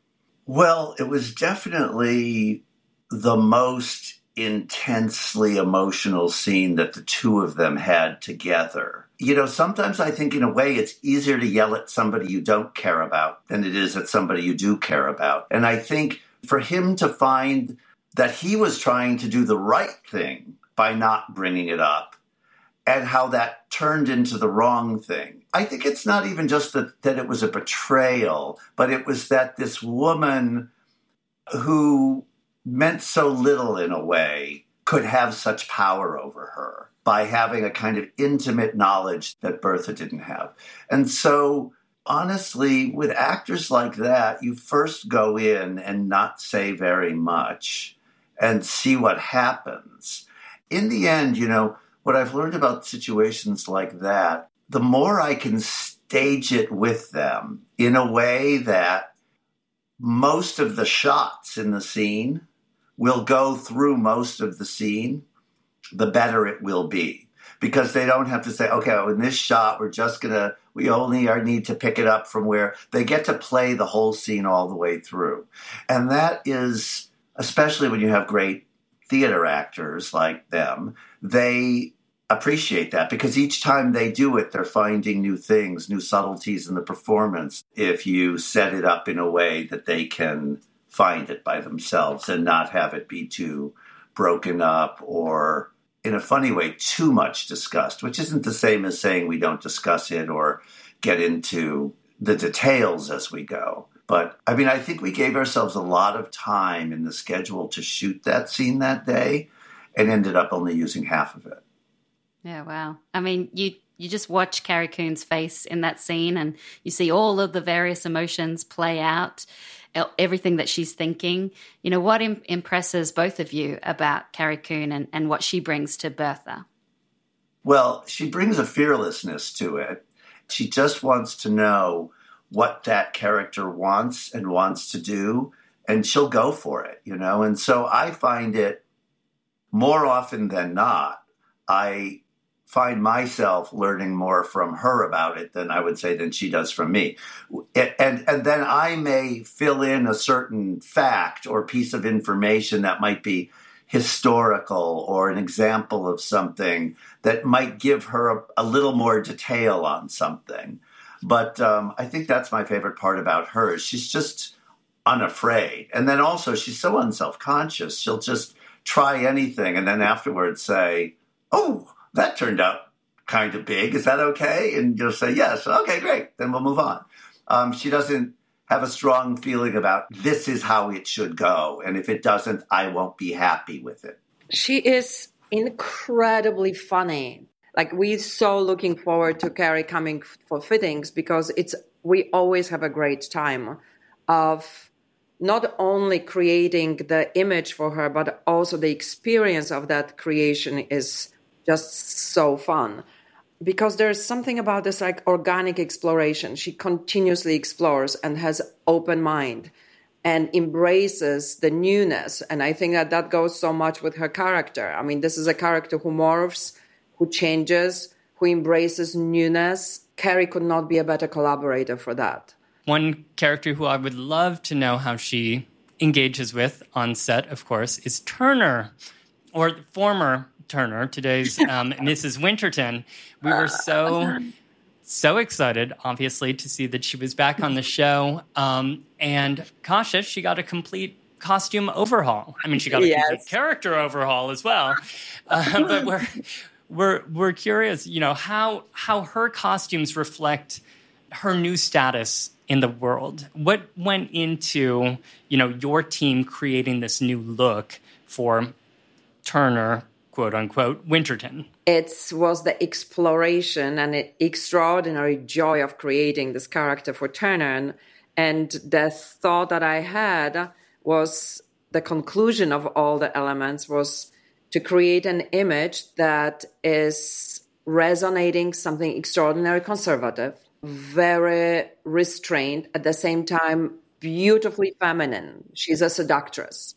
Well, it was definitely the most intensely emotional scene that the two of them had together. You know, sometimes I think in a way it's easier to yell at somebody you don't care about than it is at somebody you do care about. And I think for him to find that he was trying to do the right thing by not bringing it up and how that turned into the wrong thing. I think it's not even just that, that it was a betrayal, but it was that this woman who meant so little in a way could have such power over her by having a kind of intimate knowledge that Bertha didn't have. And so, honestly, with actors like that, you first go in and not say very much and see what happens. In the end, you know, what I've learned about situations like that, the more I can stage it with them in a way that most of the shots in the scene will go through most of the scene, the better it will be. Because they don't have to say, okay, well, in this shot, we're just gonna, we only are need to pick it up from where they get to play the whole scene all the way through. And that is, especially when you have great theater actors like them, they appreciate that because each time they do it, they're finding new things, new subtleties in the performance. If you set it up in a way that they can find it by themselves and not have it be too broken up or in a funny way too much discussed which isn't the same as saying we don't discuss it or get into the details as we go. But i mean i think we gave ourselves a lot of time in the schedule to shoot that scene that day and ended up only using half of it. Yeah wow. I mean you you just watch Carrie Coon's face in that scene and you see all of the various emotions play out everything that she's thinking. You know, what Im- impresses both of you about Carrie Coon and, and what she brings to Bertha? Well, she brings a fearlessness to it. She just wants to know what that character wants and wants to do, and she'll go for it, you know? And so I find it more often than not, I find myself learning more from her about it than I would say than she does from me. And, and then I may fill in a certain fact or piece of information that might be historical or an example of something that might give her a, a little more detail on something. But um, I think that's my favorite part about her. She's just unafraid. And then also, she's so unself conscious. She'll just try anything and then afterwards say, Oh, that turned out kind of big. Is that okay? And you'll say, yes. Okay, great. Then we'll move on. Um, she doesn't have a strong feeling about this is how it should go. And if it doesn't, I won't be happy with it. She is incredibly funny. Like we're so looking forward to Carrie coming for fittings because it's we always have a great time of not only creating the image for her, but also the experience of that creation is just so fun. Because there's something about this like organic exploration. She continuously explores and has open mind and embraces the newness. And i think that that goes so much with her character. I mean this is a character who morphs who changes who embraces newness. Carrie could not be a better collaborator for that. One character who i would love to know how she engages with on set of course is turner or former Turner, today's um, [LAUGHS] Mrs. Winterton, we were so so excited, obviously, to see that she was back on the [LAUGHS] show. Um, and Kasia, she got a complete costume overhaul. I mean, she got a Yes. complete character overhaul as well. [LAUGHS] Uh, but we're we're we're curious, you know, how how her costumes reflect her new status in the world. What went into you know your team creating this new look for Turner, quote unquote, Winterton? it was the exploration and the extraordinary joy of creating this character for Turner. And, the thought that I had was the conclusion of all the elements was to create an image that is resonating something extraordinary conservative, very restrained, at the same time, beautifully feminine. She's a seductress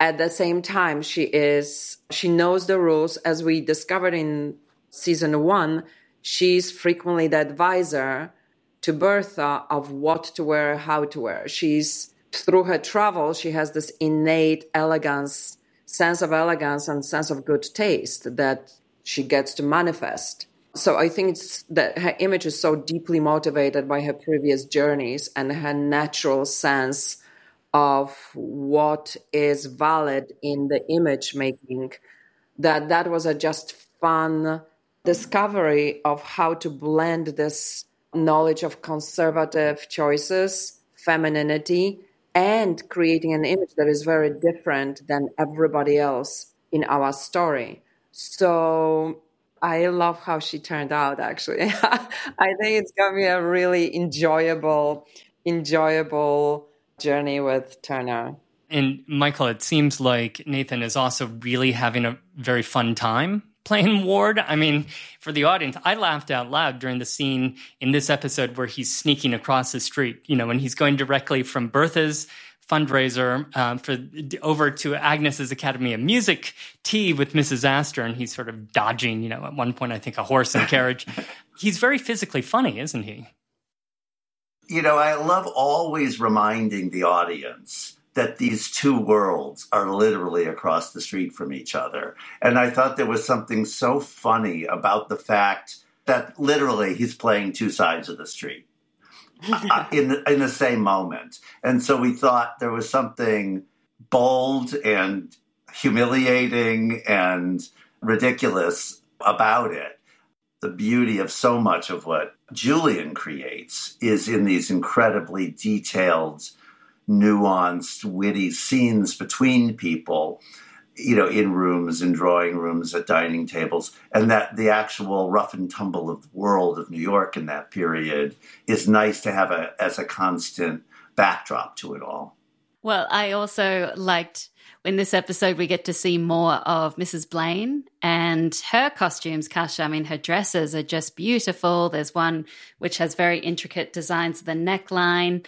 at the same time she is she knows the rules. As we discovered in season one she's frequently the advisor to bertha of what to wear how to wear. She's through her travel she has this innate elegance sense of elegance and sense of good taste that she gets to manifest. So i think it's that her image is so deeply motivated by her previous journeys and her natural sense of what is valid in the image making that that was a just fun discovery of how to blend this knowledge of conservative choices femininity and creating an image that is very different than everybody else in our story so I love how she turned out actually. [LAUGHS] I think it's gonna be a really enjoyable, enjoyable journey with Turner. And Michael, it seems like Nathan is also really having a very fun time [LAUGHS] playing Ward. I mean, for the audience, I laughed out loud during the scene in this episode where he's sneaking across the street, you know, and he's going directly from Bertha's fundraiser um, for over to Agnes's Academy of Music tea with Mrs. Astor, and he's sort of dodging, you know, at one point I think a horse and [LAUGHS] carriage. he's very physically funny, isn't he? You know, I love always reminding the audience that these two worlds are literally across the street from each other. And I thought there was something so funny about the fact that literally he's playing two sides of the street uh, [LAUGHS] in, the, in the same moment. And so we thought there was something bold and humiliating and ridiculous about it. The beauty of so much of what Julian creates is in these incredibly detailed, nuanced, witty scenes between people, you know, in rooms, in drawing rooms, at dining tables, and that the actual rough and tumble of the world of New York in that period is nice to have a, as a constant backdrop to it all. Well, I also liked in this episode we get to see more of Mrs. Blaine and her costumes, Kasia. I mean, her dresses are just beautiful. There's one which has very intricate designs of the neckline.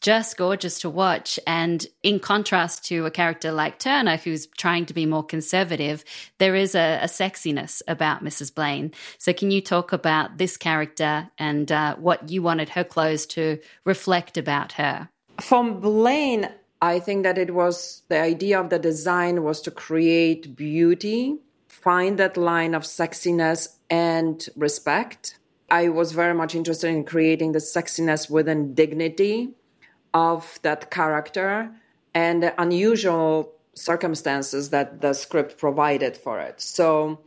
Just gorgeous to watch. And in contrast to a character like Turner, who's trying to be more conservative, there is a, a sexiness about Mrs. Blaine. So, can you talk about this character and uh, what you wanted her clothes to reflect about her? From Blaine, I think that it was the idea of the design was to create beauty, find that line of sexiness and respect. I was very much interested in creating the sexiness within dignity of that character and the unusual circumstances that the script provided for it. So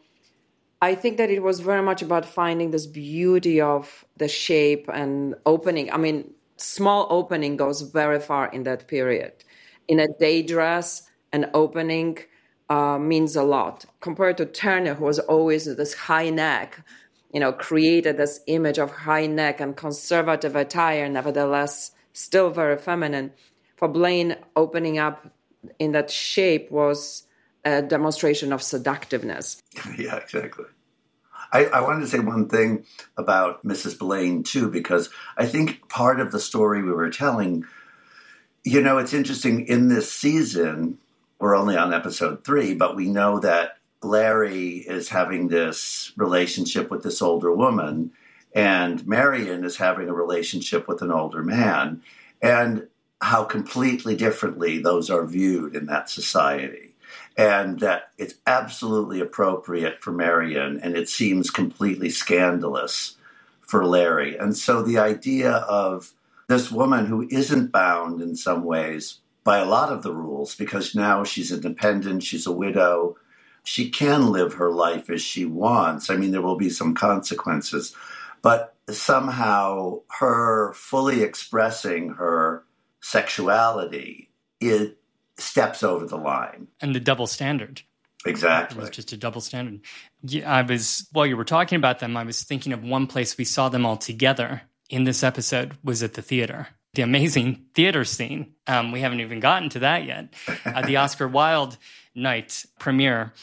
I think that it was very much about finding this beauty of the shape and opening. I mean, small opening goes very far in that period. In a day dress, an opening uh, means a lot compared to Turner, who was always this high neck. You know, created this image of high neck and conservative attire, nevertheless still very feminine. For Blaine, opening up in that shape was a demonstration of seductiveness. [LAUGHS] yeah, exactly. I, I, wanted to say one thing about Mrs. Blaine, too, because I think part of the story we were telling, you know, it's interesting in this season, we're only on episode three, but we know that Larry is having this relationship with this older woman, and Marian is having a relationship with an older man, and how completely differently those are viewed in that society and that it's absolutely appropriate for Marian, and it seems completely scandalous for Larry. And so the idea of this woman who isn't bound in some ways by a lot of the rules because now she's independent, she's a widow, she can live her life as she wants. I mean, there will be some consequences, but somehow her fully expressing her sexuality it steps over the line. And the double standard. Exactly. It was just a double standard. Yeah, i was while you were talking about them i was thinking of one place we saw them all together in this episode was at the theater the amazing theater scene um, we haven't even gotten to that yet uh, the [LAUGHS] oscar wilde night premiere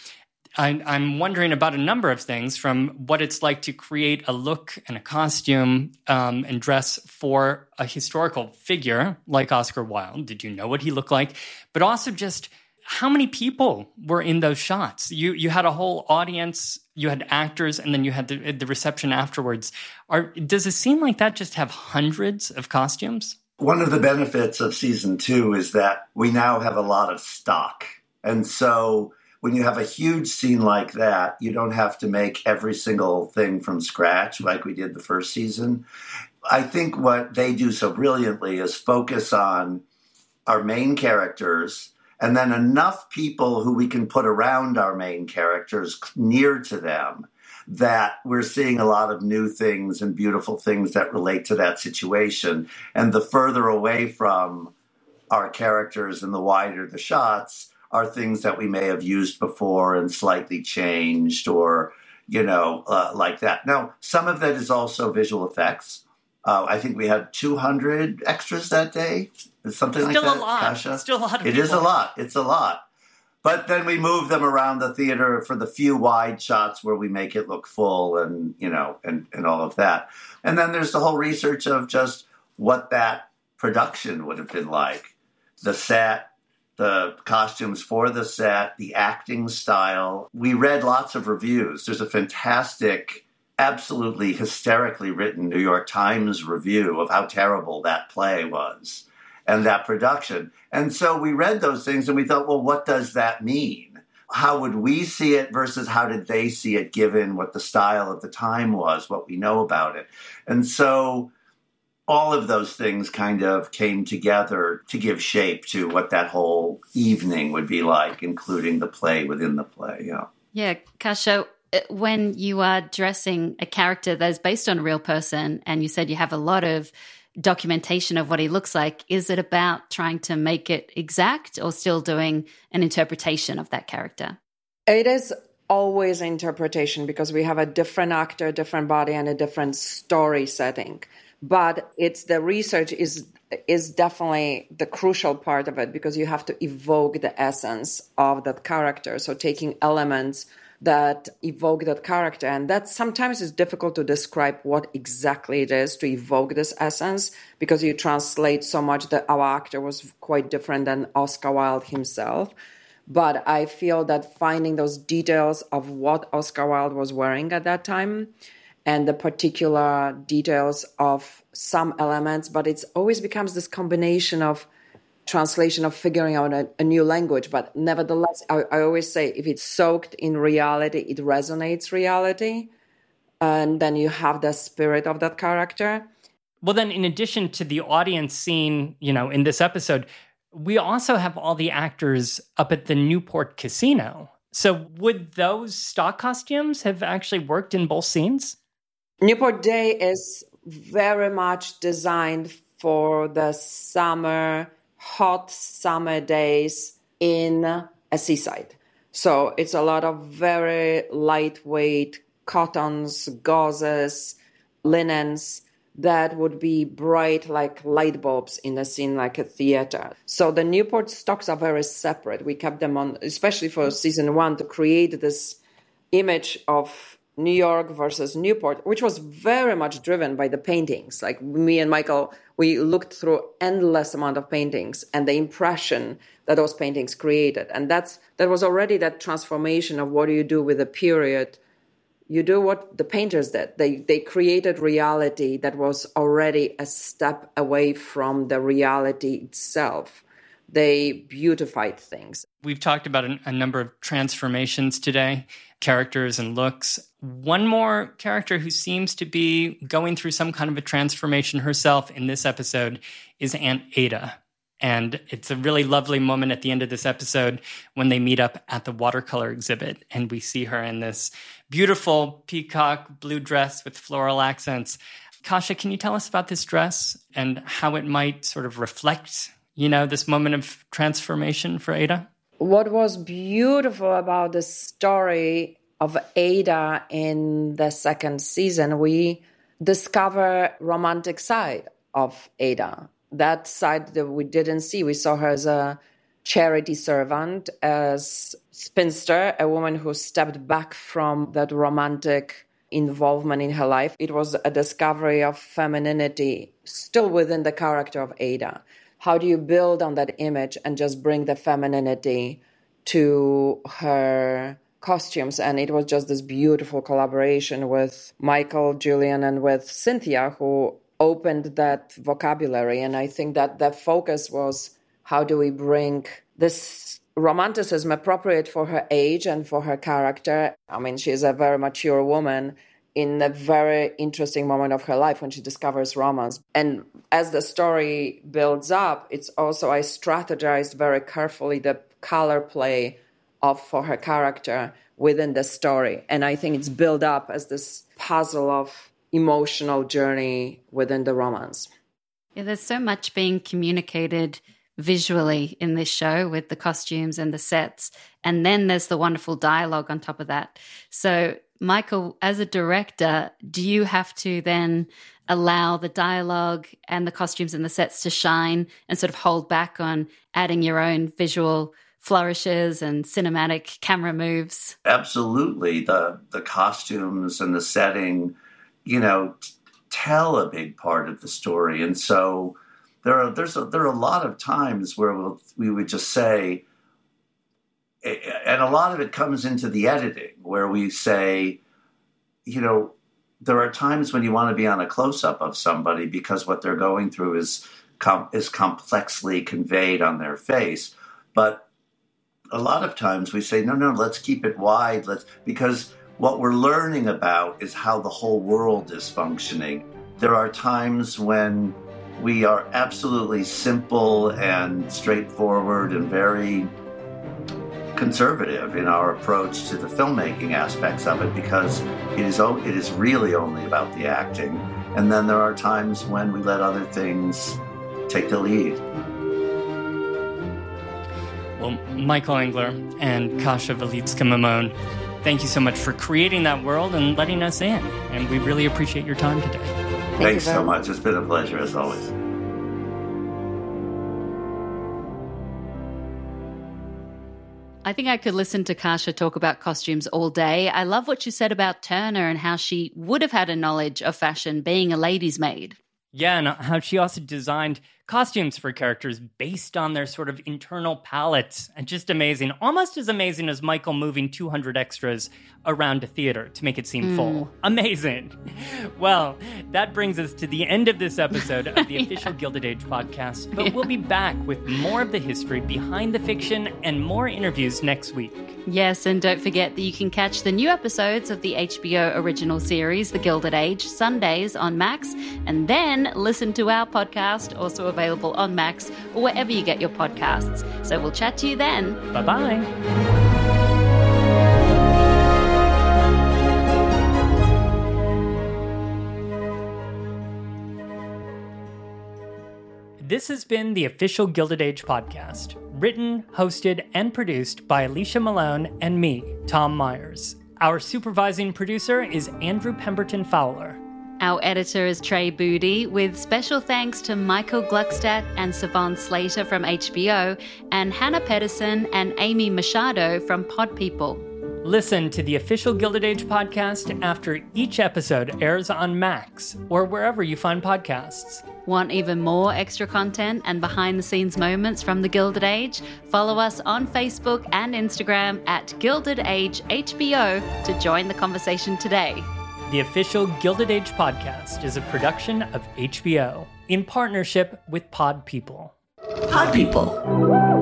I, I'm wondering about a number of things from what it's like to create a look and a costume um, and dress for a historical figure like Oscar Wilde. Did you know what he looked like? But also just how many people were in those shots? You you had a whole audience, you had actors, and then you had the, the reception afterwards. Are, does a scene like that just have hundreds of costumes? One of the benefits of season two is that we now have a lot of stock, and so when you have a huge scene like that, you don't have to make every single thing from scratch like we did the first season. I think what they do so brilliantly is focus on our main characters and then enough people who we can put around our main characters near to them that we're seeing a lot of new things and beautiful things that relate to that situation. And the further away from our characters and the wider the shots, are things that we may have used before and slightly changed or, you know, uh, like that. Now, some of that is also visual effects. Uh, I think we had 200 extras that day. Something Still like that. a lot. Kasia? Still a lot of It is a lot. It's a lot. But then we move them around the theater for the few wide shots where we make it look full and, you know, and, and all of that. And then there's the whole research of just what that production would have been like. The set, the costumes for the set, the acting style. We read lots of reviews. There's a fantastic, absolutely hysterically written New York Times review of how terrible that play was and that production. And so we read those things and we thought, well, what does that mean? How would we see it versus how did they see it given what the style of the time was, what we know about it? And so all of those things kind of came together to give shape to what that whole evening would be like, including the play within the play. Yeah. Yeah, Kasia, when you are dressing a character that is based on a real person, and you said you have a lot of documentation of what he looks like, is it about trying to make it exact or still doing an interpretation of that character? It is always interpretation because we have a different actor, a different body, and a different story setting. But it's the research is is definitely the crucial part of it because you have to evoke the essence of that character. So taking elements that evoke that character, and that sometimes is difficult to describe what exactly it is to evoke this essence because you translate so much that our actor was quite different than Oscar Wilde himself. But I feel that finding those details of what Oscar Wilde was wearing at that time and the particular details of some elements, but it always becomes this combination of translation of figuring out a, a new language. But nevertheless, I, I, always say if it's soaked in reality, it resonates reality, and then you have the spirit of that character. Well, then, in addition to the audience scene, you know, in this episode, we also have all the actors up at the Newport Casino. So, would those stock costumes have actually worked in both scenes? Newport Day is very much designed for the summer, hot summer days in a seaside. So it's a lot of very lightweight cottons, gauzes, linens that would be bright like light bulbs in a scene like a theater. So the Newport stocks are very separate. We kept them on, especially for season one, to create this image of New York versus Newport, which was very much driven by the paintings. Like me and Michael, we looked through endless amount of paintings and the impression that those paintings created. And that's that was already that transformation of what do you do with a period. You do what the painters did. They they created reality that was already a step away from the reality itself. they beautified things. We've talked about a, a number of transformations today, characters and looks. One more character who seems to be going through some kind of a transformation herself in this episode is Aunt Ada. And it's a really lovely moment at the end of this episode when they meet up at the watercolor exhibit and we see her in this beautiful peacock blue dress with floral accents. Kasia, can you tell us about this dress and how it might sort of reflect, you know, this moment of transformation for Ada? What was beautiful about the story of Ada in the second season, we discover romantic side of Ada that side that we didn't see. We saw her as a charity servant, as spinster, a woman who stepped back from that romantic involvement in her life. It was a discovery of femininity still within the character of Ada. How do you build on that image and just bring the femininity to her costumes? And it was just this beautiful collaboration with Michael, Julian, and with Cynthia, who opened that vocabulary. And I think that the focus was how do we bring this romanticism appropriate for her age and for her character? I mean, she's a very mature woman in a very interesting moment of her life when she discovers romance. And as the story builds up, it's also I strategized very carefully the color play of for her character within the story. And I think it's built up as this puzzle of emotional journey within the romance. Yeah, there's so much being communicated visually in this show with the costumes and the sets. And then there's the wonderful dialogue on top of that. So, Michael, as a director, do you have to then allow the dialogue and the costumes and the sets to shine and sort of hold back on adding your own visual flourishes and cinematic camera moves? Absolutely. The the costumes and the setting you know, t- tell a big part of the story. And so there are there's a, there are a lot of times where we'll, we would just say, and a lot of it comes into the editing where we say, you know, there are times when you want to be on a close up of somebody because what they're going through is com- is complexly conveyed on their face, but a lot of times we say, no, no, let's keep it wide. Let's because what we're learning about is how the whole world is functioning. There are times when we are absolutely simple and straightforward and very conservative in our approach to the filmmaking aspects of it because it is it is really only about the acting. And then there are times when we let other things take the lead. Well, Michael Engler and Kasia Walicka-Maimone thank you so much for creating that world and letting us in. And we really appreciate your time today. Thank Thanks so much. It's been a pleasure as always. I think I could listen to Kasia talk about costumes all day. I love what you said about Turner and how she would have had a knowledge of fashion being a lady's maid. Yeah, and how she also designed costumes for characters based on their sort of internal palettes. And just amazing. Almost as amazing as Michael moving 200 extras around a theater to make it seem mm. full. [LAUGHS] Amazing. Well, that brings us to the end of this episode of the [LAUGHS] yeah. official Gilded Age podcast. But yeah. we'll be back with more of the history behind the fiction and more interviews next week. Yes, and don't forget that you can catch the new episodes of the HBO original series, The Gilded Age, Sundays on Max, and then listen to our podcast, also available on Max or wherever you get your podcasts. So we'll chat to you then. Bye bye. This has been the official Gilded Age podcast, written, hosted, and produced by Alicia Malone and me, Tom Meyers. Our supervising producer is Andrew Pemberton Fowler. Our editor is Trey Booty, with special thanks to Michael Gluckstadt and Savon Slater from HBO, and Hannah Pedersen and Amy Machado from Pod People. Listen to the official Gilded Age podcast after each episode airs on Max or wherever you find podcasts. Want even more extra content and behind the scenes moments from the Gilded Age? Follow us on Facebook and Instagram at Gilded Age HBO to join the conversation today. The official Gilded Age podcast is a production of HBO in partnership with Pod People. Pod people.